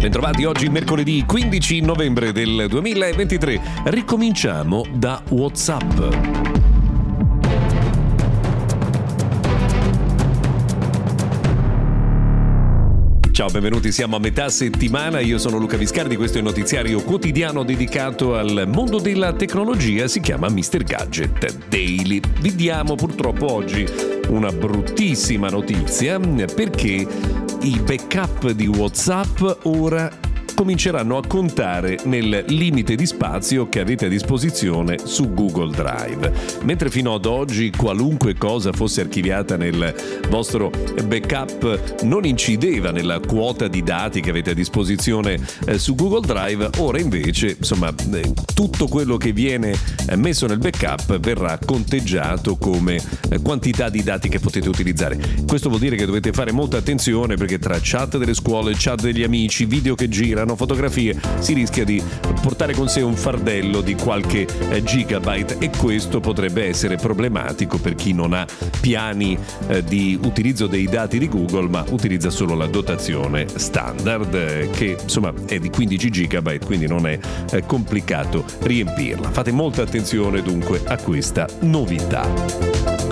Bentrovati oggi mercoledì 15 novembre del 2023. Ricominciamo da WhatsApp. Ciao, benvenuti, siamo a metà settimana, io sono Luca Viscardi, questo è il notiziario quotidiano dedicato al mondo della tecnologia, si chiama Mr. Gadget Daily. Vi diamo purtroppo oggi una bruttissima notizia perché i backup di WhatsApp ora cominceranno a contare nel limite di spazio che avete a disposizione su Google Drive. Mentre fino ad oggi qualunque cosa fosse archiviata nel vostro backup non incideva nella quota di dati che avete a disposizione eh, su Google Drive, ora invece, insomma, eh, tutto quello che viene eh, messo nel backup verrà conteggiato come quantità di dati che potete utilizzare. Questo vuol dire che dovete fare molta attenzione perché tra chat delle scuole, chat degli amici, video che girano, fanno fotografie, si rischia di portare con sé un fardello di qualche eh, gigabyte e questo potrebbe essere problematico per chi non ha piani eh, di utilizzo dei dati di Google ma utilizza solo la dotazione standard eh, che insomma è di 15 gigabyte quindi non è complicato riempirla. Fate molta attenzione dunque a questa novità.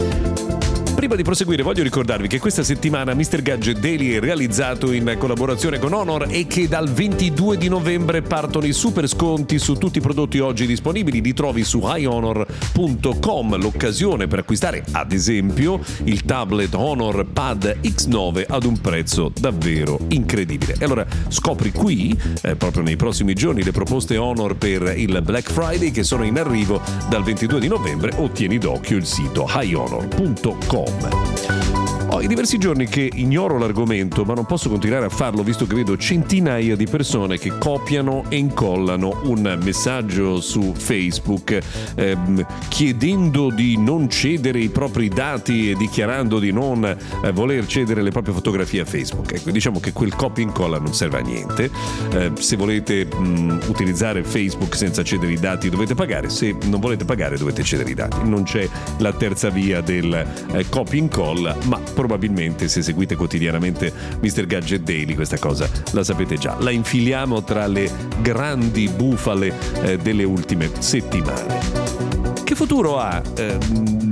Prima di proseguire voglio ricordarvi che questa settimana Mr. Gadget Daily è realizzato in collaborazione con Honor e che dal 22 di novembre partono i super sconti su tutti i prodotti oggi disponibili. Li trovi su highhonor.com, l'occasione per acquistare ad esempio il tablet Honor Pad X9 ad un prezzo davvero incredibile. E allora scopri qui, eh, proprio nei prossimi giorni, le proposte Honor per il Black Friday che sono in arrivo dal 22 di novembre o tieni d'occhio il sito om. Ho diversi giorni che ignoro l'argomento, ma non posso continuare a farlo visto che vedo centinaia di persone che copiano e incollano un messaggio su Facebook ehm, chiedendo di non cedere i propri dati e dichiarando di non eh, voler cedere le proprie fotografie a Facebook. Ecco, diciamo che quel copia e incolla non serve a niente. Eh, se volete mh, utilizzare Facebook senza cedere i dati dovete pagare, se non volete pagare dovete cedere i dati. Non c'è la terza via del eh, copia e incolla, ma probabilmente se seguite quotidianamente Mr. Gadget Daily questa cosa la sapete già. La infiliamo tra le grandi bufale eh, delle ultime settimane. Che futuro ha eh,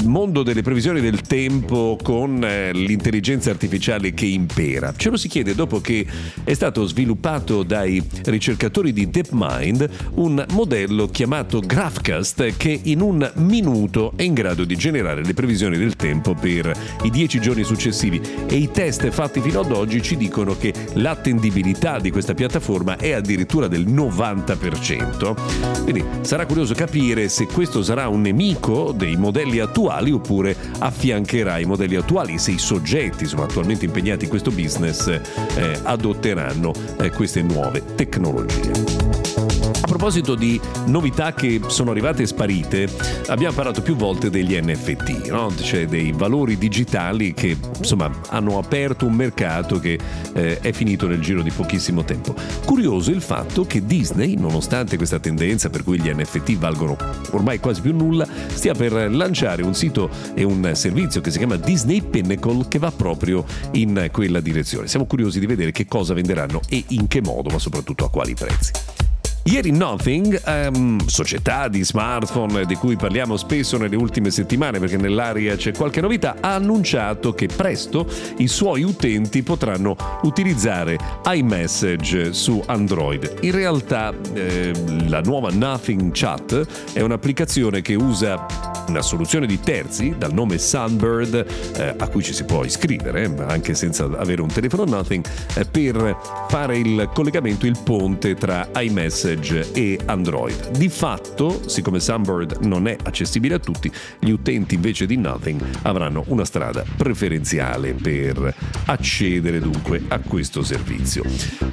mondo delle previsioni del tempo con eh, l'intelligenza artificiale che impera? Ce lo si chiede dopo che è stato sviluppato dai ricercatori di DeepMind un modello chiamato Graphcast che in un minuto è in grado di generare le previsioni del tempo per i dieci giorni successivi e i test fatti fino ad oggi ci dicono che l'attendibilità di questa piattaforma è addirittura del 90%. Quindi sarà curioso capire se questo sarà un nemico dei modelli attuali oppure affiancherà i modelli attuali se i soggetti insomma, attualmente impegnati in questo business eh, adotteranno eh, queste nuove tecnologie. A proposito di novità che sono arrivate e sparite, abbiamo parlato più volte degli NFT, no? cioè dei valori digitali che insomma hanno aperto un mercato che eh, è finito nel giro di pochissimo tempo. Curioso il fatto che Disney, nonostante questa tendenza per cui gli NFT valgono ormai quasi più nulla, stia per lanciare un sito e un servizio che si chiama Disney Pinnacle che va proprio in quella direzione. Siamo curiosi di vedere che cosa venderanno e in che modo, ma soprattutto a quali prezzi. Ieri Nothing, um, società di smartphone di cui parliamo spesso nelle ultime settimane perché nell'aria c'è qualche novità, ha annunciato che presto i suoi utenti potranno utilizzare iMessage su Android. In realtà eh, la nuova Nothing Chat è un'applicazione che usa una soluzione di terzi dal nome Sunbird eh, a cui ci si può iscrivere anche senza avere un telefono Nothing eh, per fare il collegamento, il ponte tra iMessage iMessage e Android. Di fatto, siccome Sunbird non è accessibile a tutti, gli utenti invece di Nothing avranno una strada preferenziale per accedere dunque a questo servizio.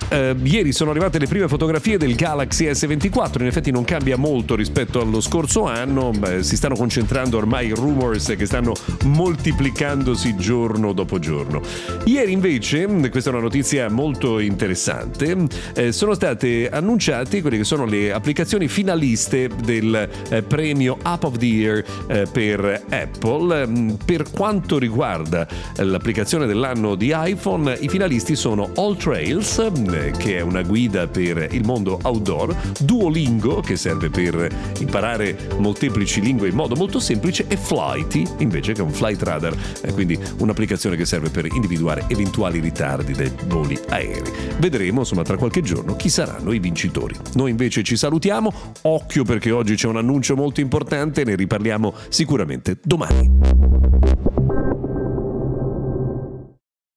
Eh, ieri sono arrivate le prime fotografie del Galaxy S24, in effetti non cambia molto rispetto allo scorso anno, Beh, si stanno concentrando ormai i rumors che stanno moltiplicandosi giorno dopo giorno. Ieri invece, questa è una notizia molto interessante, eh, sono state annunciate quelle che sono le applicazioni finaliste del eh, premio App of the Year eh, per Apple. Mm, per quanto riguarda eh, l'applicazione dell'anno di iPhone, i finalisti sono All Trails, mm, che è una guida per il mondo outdoor, Duolingo, che serve per imparare molteplici lingue in modo molto semplice, e Flighty, invece che è un flight radar, eh, quindi un'applicazione che serve per individuare eventuali ritardi dei voli aerei. Vedremo, insomma, tra qualche giorno chi saranno i vincitori. Noi invece ci salutiamo, occhio perché oggi c'è un annuncio molto importante, ne riparliamo sicuramente domani.